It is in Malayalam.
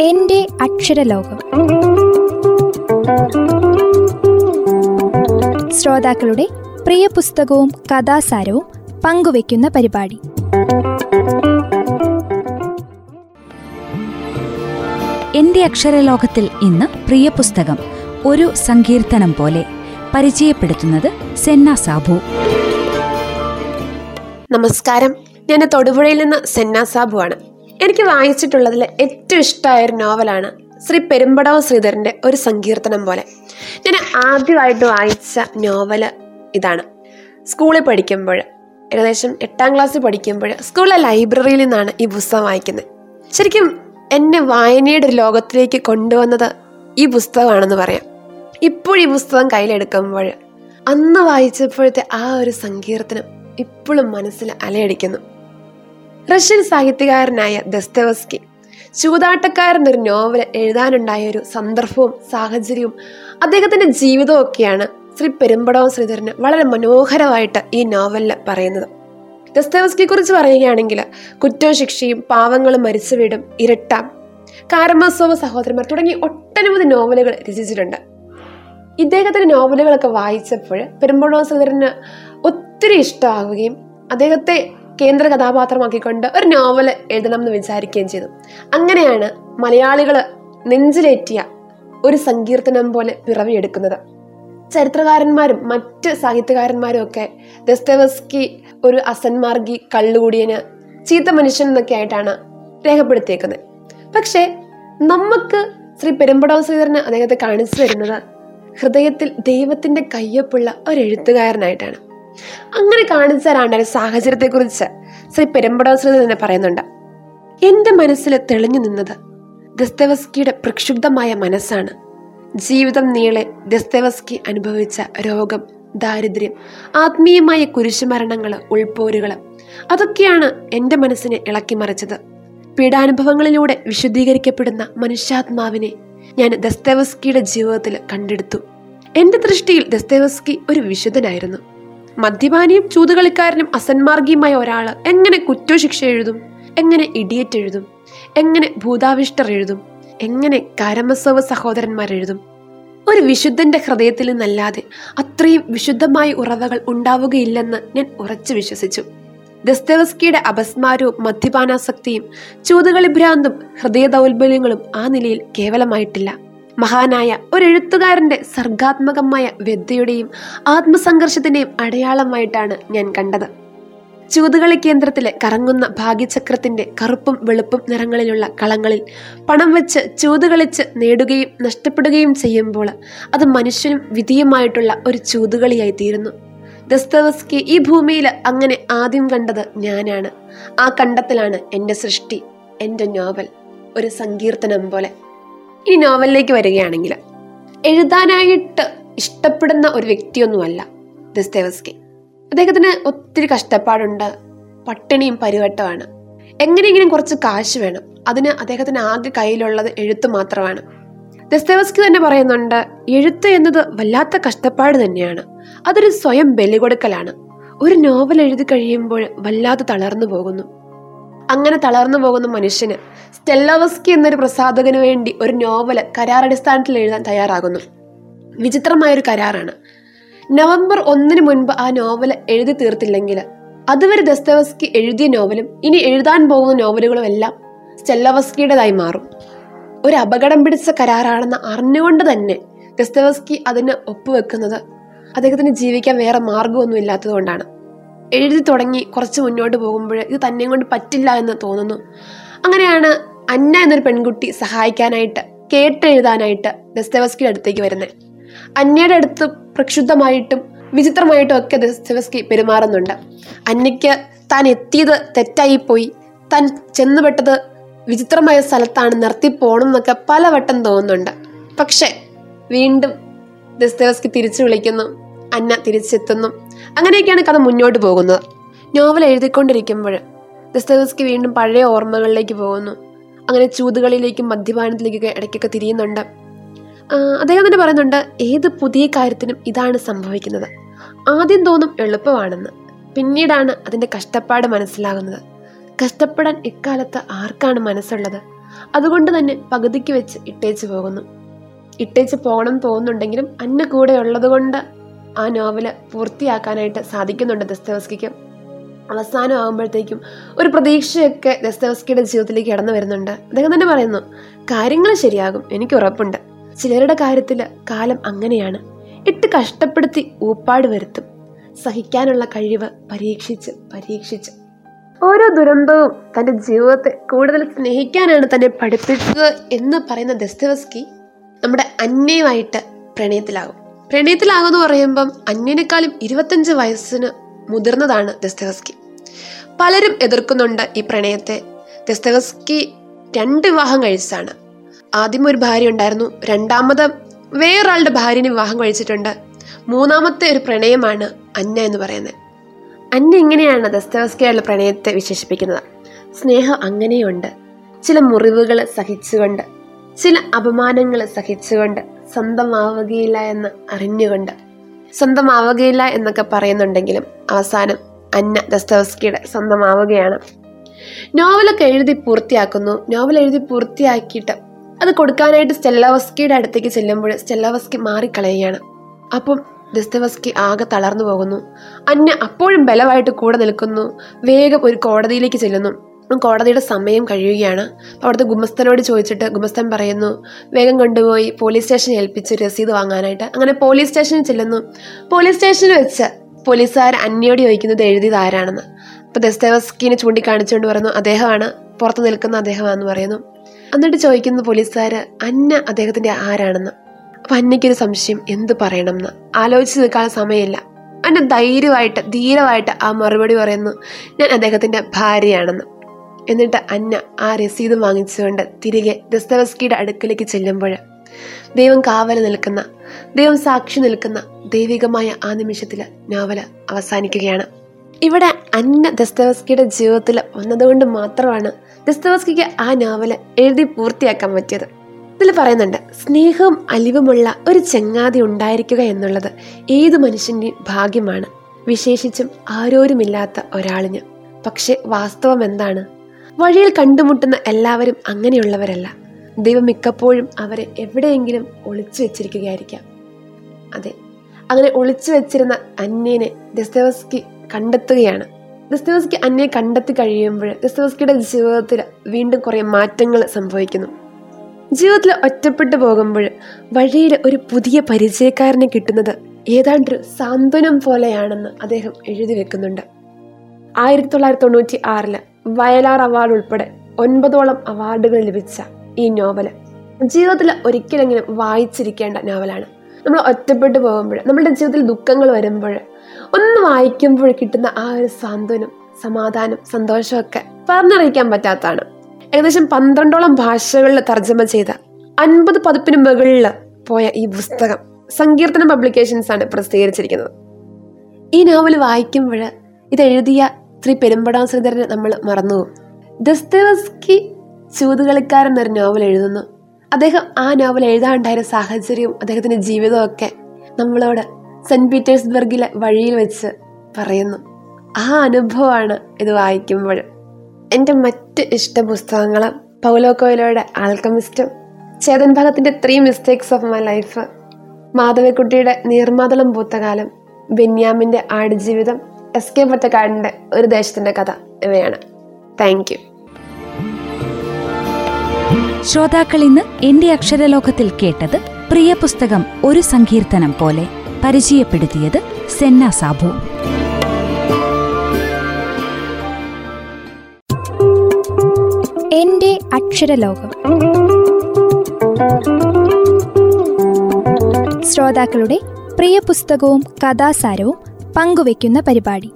എന്റെ അക്ഷരലോകം. ശ്രോതാക്കളുടെ പ്രിയ പുസ്തകവും കഥാസാരവും പങ്കുവയ്ക്കുന്ന പരിപാടി. എന്റെ അക്ഷരലോകത്തിൽ ഇന്ന് പ്രിയ പുസ്തകം ഒരു സങ്കീർത്തനം പോലെ പരിചയപ്പെടുത്തുന്നത് സെന്ന സാബു. നമസ്കാരം. ഞാൻ തൊടുപുഴയിൽ നിന്ന് സെന്ന സാബു ആണ് എനിക്ക് വായിച്ചിട്ടുള്ളതിൽ ഏറ്റവും ഇഷ്ടമായ ഒരു നോവലാണ് ശ്രീ പെരുമ്പടവ ശ്രീധരന്റെ ഒരു സങ്കീർത്തനം പോലെ. ഞാൻ ആദ്യമായിട്ട് വായിച്ച നോവൽ ഇതാണ്. സ്കൂളിൽ പഠിക്കുമ്പോൾ ഏകദേശം എട്ടാം ക്ലാസ്സിൽ പഠിക്കുമ്പോൾ സ്കൂളിലെ ലൈബ്രറിയിൽ നിന്നാണ് ഈ പുസ്തകം വായിക്കുന്നത്. ശരിക്കും എന്നെ വായനയുടെ ഒരു ലോകത്തിലേക്ക് കൊണ്ടുവന്നത് ഈ പുസ്തകമാണെന്ന് പറയാം. ഇപ്പോൾ ഈ പുസ്തകം കയ്യിലെടുക്കുമ്പോൾ അന്ന് വായിച്ചപ്പോഴത്തെ ആ ഒരു സങ്കീർത്തനം ഇപ്പോഴും മനസ്സിൽ അലയടിക്കുന്നു. റഷ്യൻ സാഹിത്യകാരനായ ദസ്തവസ്കി. ചൂതാട്ടക്കാരനൊരു നോവൽ എഴുതാനുണ്ടായ ഒരു സന്ദർഭവും സാഹചര്യവും അദ്ദേഹത്തിന്റെ ജീവിതവും ഒക്കെയാണ് ശ്രീ പെരുമ്പടവം ശ്രീധരന് വളരെ മനോഹരമായിട്ട് ഈ നോവലിൽ പറയുന്നത്. ദസ്തവസ്കിയെ കുറിച്ച് പറയുകയാണെങ്കിൽ കുറ്റവും ശിക്ഷയും പാവങ്ങളും മരിച്ചു വീടും ഇരട്ടാം കാരമസോവ സഹോദരന്മാർ തുടങ്ങി ഒട്ടനവധി നോവലുകൾ രചിച്ചിട്ടുണ്ട്. ഇദ്ദേഹത്തിന്റെ നോവലുകളൊക്കെ വായിച്ചപ്പോൾ പെരുമ്പടവം ശ്രീധരന് ഒത്തിരി ഇഷ്ടമാവുകയും അദ്ദേഹത്തെ കേന്ദ്ര കഥാപാത്രമാക്കിക്കൊണ്ട് ഒരു നോവൽ എഴുതണം എന്ന് വിചാരിക്കുകയും ചെയ്തു. അങ്ങനെയാണ് മലയാളികൾ നെഞ്ചിലേറ്റിയ ഒരു സങ്കീർത്തനം പോലെ പിറവിയെടുക്കുന്നത്. ചരിത്രകാരന്മാരും മറ്റ് സാഹിത്യകാരന്മാരും ഒക്കെ ദസ്തവസ്കി ഒരു അസന്മാർഗി കള്ളുകൂടിയന് ചീത്ത മനുഷ്യൻ എന്നൊക്കെ ആയിട്ടാണ് രേഖപ്പെടുത്തിയേക്കുന്നത്. പക്ഷേ നമുക്ക് ശ്രീ പെരുമ്പടവ ശ്രീധരന് അദ്ദേഹത്തെ കാണിച്ചു തരുന്നത് ഹൃദയത്തിൽ ദൈവത്തിന്റെ കയ്യൊപ്പുള്ള ഒരു എഴുത്തുകാരനായിട്ടാണ് അങ്ങനെ കാണിച്ചു തരാണ്ട ഒരു സാഹചര്യത്തെക്കുറിച്ച്. ശ്രീ പെരുമ്പടവ തന്നെ പറയുന്നുണ്ട്. എന്റെ മനസ്സിൽ തെളിഞ്ഞു നിന്നത് ദസ്തവസ്കിയുടെ പ്രക്ഷുബ്ധമായ മനസ്സാണ്. ജീവിതം നീളെ ദസ്തവസ്കി അനുഭവിച്ച രോഗം ദാരിദ്ര്യം ആത്മീയമായ കുരിശുമരണങ്ങൾ ഉൾപോരുകൾ അതൊക്കെയാണ് എന്റെ മനസ്സിനെ ഇളക്കി മറിച്ചത്. പീഡാനുഭവങ്ങളിലൂടെ വിശുദ്ധീകരിക്കപ്പെടുന്ന മനുഷ്യാത്മാവിനെ ഞാൻ ദസ്തവസ്കിയുടെ ജീവിതത്തിൽ കണ്ടെടുത്തു. എന്റെ ദൃഷ്ടിയിൽ ദസ്തവസ്കി ഒരു വിശുദ്ധനായിരുന്നു. മദ്യപാനിയും ചൂതുകളിക്കാരനും അസന്മാർഗിയുമായ ഒരാൾ എങ്ങനെ കുറ്റശിക്ഷ എഴുതും? എങ്ങനെ ഇഡിയറ്റ് എഴുതും? എങ്ങനെ ഭൂതാവിഷ്ടർ എഴുതും? എങ്ങനെ കരമസവ സഹോദരന്മാർ എഴുതും? ഒരു വിശുദ്ധന്റെ ഹൃദയത്തിൽ നിന്നല്ലാതെ അത്രയും വിശുദ്ധമായ ഉറവകൾ ഉണ്ടാവുകയില്ലെന്ന് ഞാൻ ഉറച്ചു വിശ്വസിച്ചു. ദസ്തവസ്കിയുടെ അപസ്മാരവും മദ്യപാനാസക്തിയും ചൂതുകളി ഭ്രാന്തും ഹൃദയ ദൗർബല്യങ്ങളും ആ നിലയിൽ കേവലമായിട്ടില്ല. മഹാനായ ഒരു എഴുത്തുകാരന്റെ സർഗാത്മകമായ വ്യദ്ധയുടെയും ആത്മസംഘർഷത്തിന്റെയും അടയാളമായിട്ടാണ് ഞാൻ കണ്ടത്. ചൂതുകളി കേന്ദ്രത്തിലെ കറങ്ങുന്ന ഭാഗ്യചക്രത്തിന്റെ കറുപ്പും വെളുപ്പും നിറങ്ങളിലുള്ള കളങ്ങളിൽ പണം വെച്ച് ചൂതുകളിച്ച് നേടുകയും നഷ്ടപ്പെടുകയും ചെയ്യുമ്പോൾ അത് മനുഷ്യനും വിധിയുമായിട്ടുള്ള ഒരു ചൂതുകളിയായി തീരുന്നു. ദസ്തവസ്കി ഈ ഭൂമിയിൽ അങ്ങനെ ആദ്യം കണ്ടത് ഞാനാണ്. ആ കണ്ടത്തിലാണ് എന്റെ സൃഷ്ടി എന്റെ നോവൽ. ഒരു സങ്കീർത്തനം പോലെ. ഈ നോവലിലേക്ക് വരികയാണെങ്കിൽ എഴുതാനായിട്ട് ഇഷ്ടപ്പെടുന്ന ഒരു വ്യക്തിയൊന്നുമല്ല ദസ്തേവസ്കി. അദ്ദേഹത്തിന് ഒത്തിരി കഷ്ടപ്പാടുണ്ട് പട്ടിണിയും പരിവട്ടമാണ്. എങ്ങനെയെങ്കിലും കുറച്ച് കാശ് വേണം. അതിന് അദ്ദേഹത്തിന് ആകെ കയ്യിലുള്ളത് എഴുത്ത് മാത്രമാണ്. ദസ്തേവസ്കി തന്നെ പറയുന്നുണ്ട് എഴുത്ത് എന്നത് വല്ലാത്ത കഷ്ടപ്പാട് തന്നെയാണ്. അതൊരു സ്വയം ബലി കൊടുക്കലാണ് ഒരു നോവൽ എഴുതി കഴിയുമ്പോൾ വല്ലാതെ തളർന്നു പോകുന്നു. അങ്ങനെ തളർന്നു പോകുന്ന മനുഷ്യന് സ്റ്റെല്ലവസ്കി എന്നൊരു പ്രസാധകന് വേണ്ടി ഒരു നോവൽ കരാറടിസ്ഥാനത്തിൽ എഴുതാൻ തയ്യാറാകുന്നു. വിചിത്രമായൊരു കരാറാണ്. നവംബർ ഒന്നിന് മുൻപ് ആ നോവൽ എഴുതി തീർത്തില്ലെങ്കിൽ അതുവരെ ദസ്തവസ്കി എഴുതിയ നോവലും ഇനി എഴുതാൻ പോകുന്ന നോവലുകളും എല്ലാം സ്റ്റെല്ലവസ്കിയുടേതായി മാറും. ഒരു അപകടം പിടിച്ച കരാറാണെന്ന് അറിഞ്ഞുകൊണ്ട് തന്നെ ദസ്തവസ്കി അതിന് ഒപ്പുവെക്കുന്നത് അദ്ദേഹത്തിന് ജീവിക്കാൻ വേറെ മാർഗമൊന്നും ഇല്ലാത്തതുകൊണ്ടാണ്. എഴുതി തുടങ്ങി കുറച്ച് മുന്നോട്ട് പോകുമ്പോൾ ഇത് തന്നെ കൊണ്ട് പറ്റില്ല എന്ന് തോന്നുന്നു. അങ്ങനെയാണ് അന്ന എന്നൊരു പെൺകുട്ടി സഹായിക്കാനായിട്ട് കേട്ടെഴുതാനായിട്ട് ദസ്തവസ്കിയുടെ അടുത്തേക്ക് വരുന്നത്. അന്നയുടെ അടുത്ത് പ്രക്ഷുബ്ധമായിട്ടും വിചിത്രമായിട്ടും ഒക്കെ ദസ്തവസ്കി പെരുമാറുന്നുണ്ട്. അന്നയ്ക്ക് താൻ എത്തിയത് തെറ്റായിപ്പോയി. താൻ ചെന്നുപെട്ടത് വിചിത്രമായ സ്ഥലത്താണ് നിർത്തി പോകണം എന്നൊക്കെ പലവട്ടം തോന്നുന്നുണ്ട്. പക്ഷെ വീണ്ടും ദസ്തവസ്കി തിരിച്ചു വിളിക്കുന്നു. അന്ന തിരിച്ചെത്തുന്നു. അങ്ങനെയൊക്കെയാണ് കഥ മുന്നോട്ട് പോകുന്നത്. നോവൽ എഴുതിക്കൊണ്ടിരിക്കുമ്പോൾ ദസ്തവസ്കി വീണ്ടും പഴയ ഓർമ്മകളിലേക്ക് പോകുന്നു. അങ്ങനെ ചൂതുകളിലേക്കും മദ്യപാനത്തിലേക്കൊക്കെ ഇടയ്ക്കൊക്കെ തിരിയുന്നുണ്ട്. അദ്ദേഹം തന്നെ പറയുന്നുണ്ട് ഏത് പുതിയ കാര്യത്തിനും ഇതാണ് സംഭവിക്കുന്നത്. ആദ്യം തോന്നും എളുപ്പമാണെന്ന്. പിന്നീടാണ് അതിന്റെ കഷ്ടപ്പാട് മനസ്സിലാകുന്നത്. കഷ്ടപ്പെടാൻ ഇക്കാലത്ത് ആർക്കാണ് മനസ്സുള്ളത്? അതുകൊണ്ട് തന്നെ പകുതിക്ക് വെച്ച് ഇട്ടേച്ച് പോകുന്നു. ഇട്ടേച്ച് പോകണം തോന്നുന്നുണ്ടെങ്കിലും അന്ന കൂടെ ഉള്ളത് കൊണ്ട് ആ നോവൽ പൂർത്തിയാക്കാനായിട്ട് സാധിക്കുന്നുണ്ട് ദസ്തവസ്കിക്ക്. അവസാനം ആകുമ്പോഴത്തേക്കും ഒരു പ്രതീക്ഷയൊക്കെ ദസ്തവസ്കിയുടെ ജീവിതത്തിലേക്ക് കടന്നു വരുന്നുണ്ട്. അദ്ദേഹം തന്നെ പറയുന്നു കാര്യങ്ങൾ ശരിയാകും എനിക്ക് ഉറപ്പുണ്ട്. ചിലരുടെ കാര്യത്തിൽ കാലം അങ്ങനെയാണ്. ഇട്ട് കഷ്ടപ്പെടുത്തി ഊപ്പാട് വരുത്തും. സഹിക്കാനുള്ള കഴിവ് പരീക്ഷിച്ച് പരീക്ഷിച്ച്. ഓരോ ദുരന്തവും തന്റെ ജീവിതത്തെ കൂടുതൽ സ്നേഹിക്കാനാണ് തന്നെ പഠിപ്പിച്ചത് എന്ന് പറയുന്ന ദസ്തവസ്കി നമ്മുടെ അന്യയുമായിട്ട് പ്രണയത്തിലാകും. പ്രണയത്തിലാകുമെന്ന് പറയുമ്പം അന്യനേക്കാളും ഇരുപത്തഞ്ച് വയസ്സിന് മുതിർന്നതാണ് ദസ്തവസ്കി. പലരും എതിർക്കുന്നുണ്ട് ഈ പ്രണയത്തെ. ദസ്തവസ്കി രണ്ട് വിവാഹം കഴിച്ചാണ്. ആദ്യം ഒരു ഭാര്യ ഉണ്ടായിരുന്നു. രണ്ടാമത് വേറൊരാളുടെ ഭാര്യനെ വിവാഹം കഴിച്ചിട്ടുണ്ട്. മൂന്നാമത്തെ ഒരു പ്രണയമാണ് അന്ന എന്ന് പറയുന്നത്. അന്ന എങ്ങനെയാണ് ദസ്തവസ്കയുള്ള പ്രണയത്തെ വിശേഷിപ്പിക്കുന്നത്? സ്നേഹം അങ്ങനെയുണ്ട്. ചില മുറിവുകൾ സഹിച്ചുകൊണ്ട് ചില അപമാനങ്ങൾ സഹിച്ചുകൊണ്ട് സ്വന്തമാവുകയില്ല എന്ന് അറിഞ്ഞുകൊണ്ട് സ്വന്തമാവുകയില്ല എന്നൊക്കെ പറയുന്നുണ്ടെങ്കിലും അവസാനം അന്ന ദസ്തവസ്കിയുടെ സ്വന്തമാവുകയാണ്. നോവലൊക്കെ എഴുതി പൂർത്തിയാക്കുന്നു. നോവൽ എഴുതി പൂർത്തിയാക്കിയിട്ട് അത് കൊടുക്കാനായിട്ട് സ്റ്റെല്ലവസ്കിയുടെ അടുത്തേക്ക് ചെല്ലുമ്പോൾ സ്റ്റെല്ലവസ്കി മാറിക്കളയുകയാണ്. അപ്പം ദസ്തവസ്കി ആകെ തളർന്നു പോകുന്നു. അന്ന അപ്പോഴും ബലമായിട്ട് കൂടെ നിൽക്കുന്നു. വേഗം ഒരു കോടതിയിലേക്ക് ചെല്ലുന്നു. കോടതിയുടെ സമയം കഴിയുകയാണ്. അപ്പോൾ അവിടുത്തെ ഗുമസ്തനോട് ചോദിച്ചിട്ട് ഗുമസ്തൻ പറയുന്നു വേഗം കൊണ്ടുപോയി പോലീസ് സ്റ്റേഷനിൽ ഏൽപ്പിച്ച് രസീത് വാങ്ങാനായിട്ട്. അങ്ങനെ പോലീസ് സ്റ്റേഷനിൽ ചെല്ലുന്നു. പോലീസ് സ്റ്റേഷനിൽ വെച്ച് പോലീസുകാർ അന്യോട് ചോദിക്കുന്നത് എഴുതിയത് ആരാണെന്ന്. അപ്പോൾ ദസ്തവസ്കിനെ ചൂണ്ടിക്കാണിച്ചുകൊണ്ട് പറയുന്നു അദ്ദേഹമാണ് പുറത്ത് നിൽക്കുന്ന അദ്ദേഹമാണെന്ന് പറയുന്നു. എന്നിട്ട് ചോദിക്കുന്നു പോലീസുകാർ അന്ന അദ്ദേഹത്തിന്റെ ആരാണെന്ന്? അപ്പം അന്നയ്ക്കൊരു സംശയം എന്ത് പറയണം എന്ന് ആലോചിച്ച് നിൽക്കാൻ സമയമില്ല. അന്ന ധൈര്യമായിട്ട് ധീരമായിട്ട് ആ മറുപടി പറയുന്നു ഞാൻ അദ്ദേഹത്തിന്റെ ഭാര്യയാണെന്ന്. എന്നിട്ട് അന്ന ആ രസീത് വാങ്ങിച്ചുകൊണ്ട് തിരികെ ദസ്തവസ്കിയുടെ അടുക്കലേക്ക് ചെല്ലുമ്പോൾ ദൈവം കാവല നിൽക്കുന്ന ദൈവം സാക്ഷി നിൽക്കുന്ന ദൈവികമായ ആ നിമിഷത്തിൽ നോവൽ അവസാനിക്കുകയാണ്. ഇവിടെ അന്ന ദസ്തവസ്കിയുടെ ജീവിതത്തിൽ വന്നതുകൊണ്ട് മാത്രമാണ് ദസ്തവസ്കിക്ക് ആ നോവൽ എഴുതി പൂർത്തിയാക്കാൻ പറ്റിയത്. ഇതിൽ പറയുന്നുണ്ട് സ്നേഹവും അലിവുമുള്ള ഒരു ചങ്ങാതി ഉണ്ടായിരിക്കുക എന്നുള്ളത് ഏത് മനുഷ്യന്റെയും ഭാഗ്യമാണ്. വിശേഷിച്ചും ആരോരുമില്ലാത്ത ഒരാളിന്. പക്ഷെ വാസ്തവം എന്താണ്? വഴിയിൽ കണ്ടുമുട്ടുന്ന എല്ലാവരും അങ്ങനെയുള്ളവരല്ല. ദൈവം മിക്കപ്പോഴും അവരെ എവിടെയെങ്കിലും ഒളിച്ചു വെച്ചിരിക്കുകയായിരിക്കാം. അതെ അങ്ങനെ ഒളിച്ചു വെച്ചിരുന്ന അന്യനെ ദസ്തവസ്കി കണ്ടെത്തുകയാണ്. ദസ്തവസ്കി അന്യെ കണ്ടെത്തി കഴിയുമ്പോൾ ദസ്തവസ്കിയുടെ ജീവിതത്തിൽ വീണ്ടും കുറേ മാറ്റങ്ങൾ സംഭവിക്കുന്നു. ജീവിതത്തിൽ ഒറ്റപ്പെട്ടു പോകുമ്പോൾ വഴിയിൽ ഒരു പുതിയ പരിചയക്കാരനെ കിട്ടുന്നത് ഏതാണ്ടൊരു സാന്ത്വനം പോലെയാണെന്ന് അദ്ദേഹം എഴുതി വെക്കുന്നുണ്ട്. ആയിരത്തി തൊള്ളായിരത്തി തൊണ്ണൂറ്റി ആറിൽ വയലാർ അവാർഡ് ഉൾപ്പെടെ ഒൻപതോളം അവാർഡുകൾ ലഭിച്ച ഈ നോവൽ ജീവിതത്തിൽ ഒരിക്കലെങ്കിലും വായിച്ചിരിക്കേണ്ട നോവലാണ്. നമ്മൾ ഒറ്റപ്പെട്ടു പോകുമ്പോൾ നമ്മുടെ ജീവിതത്തിൽ ദുഃഖങ്ങൾ വരുമ്പോൾ ഒന്ന് വായിക്കുമ്പോൾ കിട്ടുന്ന ആ ഒരു സാന്ത്വനം സമാധാനം സന്തോഷമൊക്കെ പറഞ്ഞറിയിക്കാൻ പറ്റാത്തതാണ്. ഏകദേശം പന്ത്രണ്ടോളം ഭാഷകളിൽ തർജമ ചെയ്ത അൻപത് പതിപ്പിന് മുകളിൽ പോയ ഈ പുസ്തകം സങ്കീർത്തനം പബ്ലിക്കേഷൻസ് ആണ് പ്രസിദ്ധീകരിച്ചിരിക്കുന്നത്. ഈ നോവൽ വായിക്കുമ്പോൾ ഇത് എഴുതിയ ശ്രീ പെരുമ്പടാം ശ്രീധരനെ നമ്മൾ മറന്നു ദസ്തവസ്കി ചൂതുകളിക്കാരൻ എന്നൊരു നോവൽ എഴുതുന്നു. അദ്ദേഹം ആ നോവൽ എഴുതാണ്ടായ സാഹചര്യവും അദ്ദേഹത്തിന്റെ ജീവിതമൊക്കെ നമ്മളോട് സെന്റ് പീറ്റേഴ്സ്ബർഗിലെ വഴിയിൽ വെച്ച് പറയുന്നു. ആ അനുഭവമാണ് ഇത് വായിക്കുമ്പോൾ. എന്റെ മറ്റ് ഇഷ്ട പുസ്തകങ്ങൾ പൗലോ കോയിലോയുടെ ആൽക്കമിസ്റ്റും Chetan ഭഗത്തിന്റെ three mistakes of my life മാധവിക്കുട്ടിയുടെ നീർമാതളം പൂത്തകാലം ബെന്യാമിന്റെ ആടുജീവിതം എസ് കെ പൊറ്റക്കാടിന്റെ ഒരു ദേശത്തിന്റെ കഥ ഇവയാണ്. താങ്ക് യു ശ്രോതാക്കൾ ഇന്ന് എന്റെ അക്ഷരലോകത്തിൽ കേട്ടത് പ്രിയ പുസ്തകം ഒരു സങ്കീർത്തനം പോലെ പരിചയപ്പെടുത്തിയത് സെന്ന സാബു. എന്റെ അക്ഷരലോകം. ശ്രോതാക്കളുടെ പ്രിയ പുസ്തകവും കഥാസാരവും പങ്കുവയ്ക്കുന്ന പരിപാടി.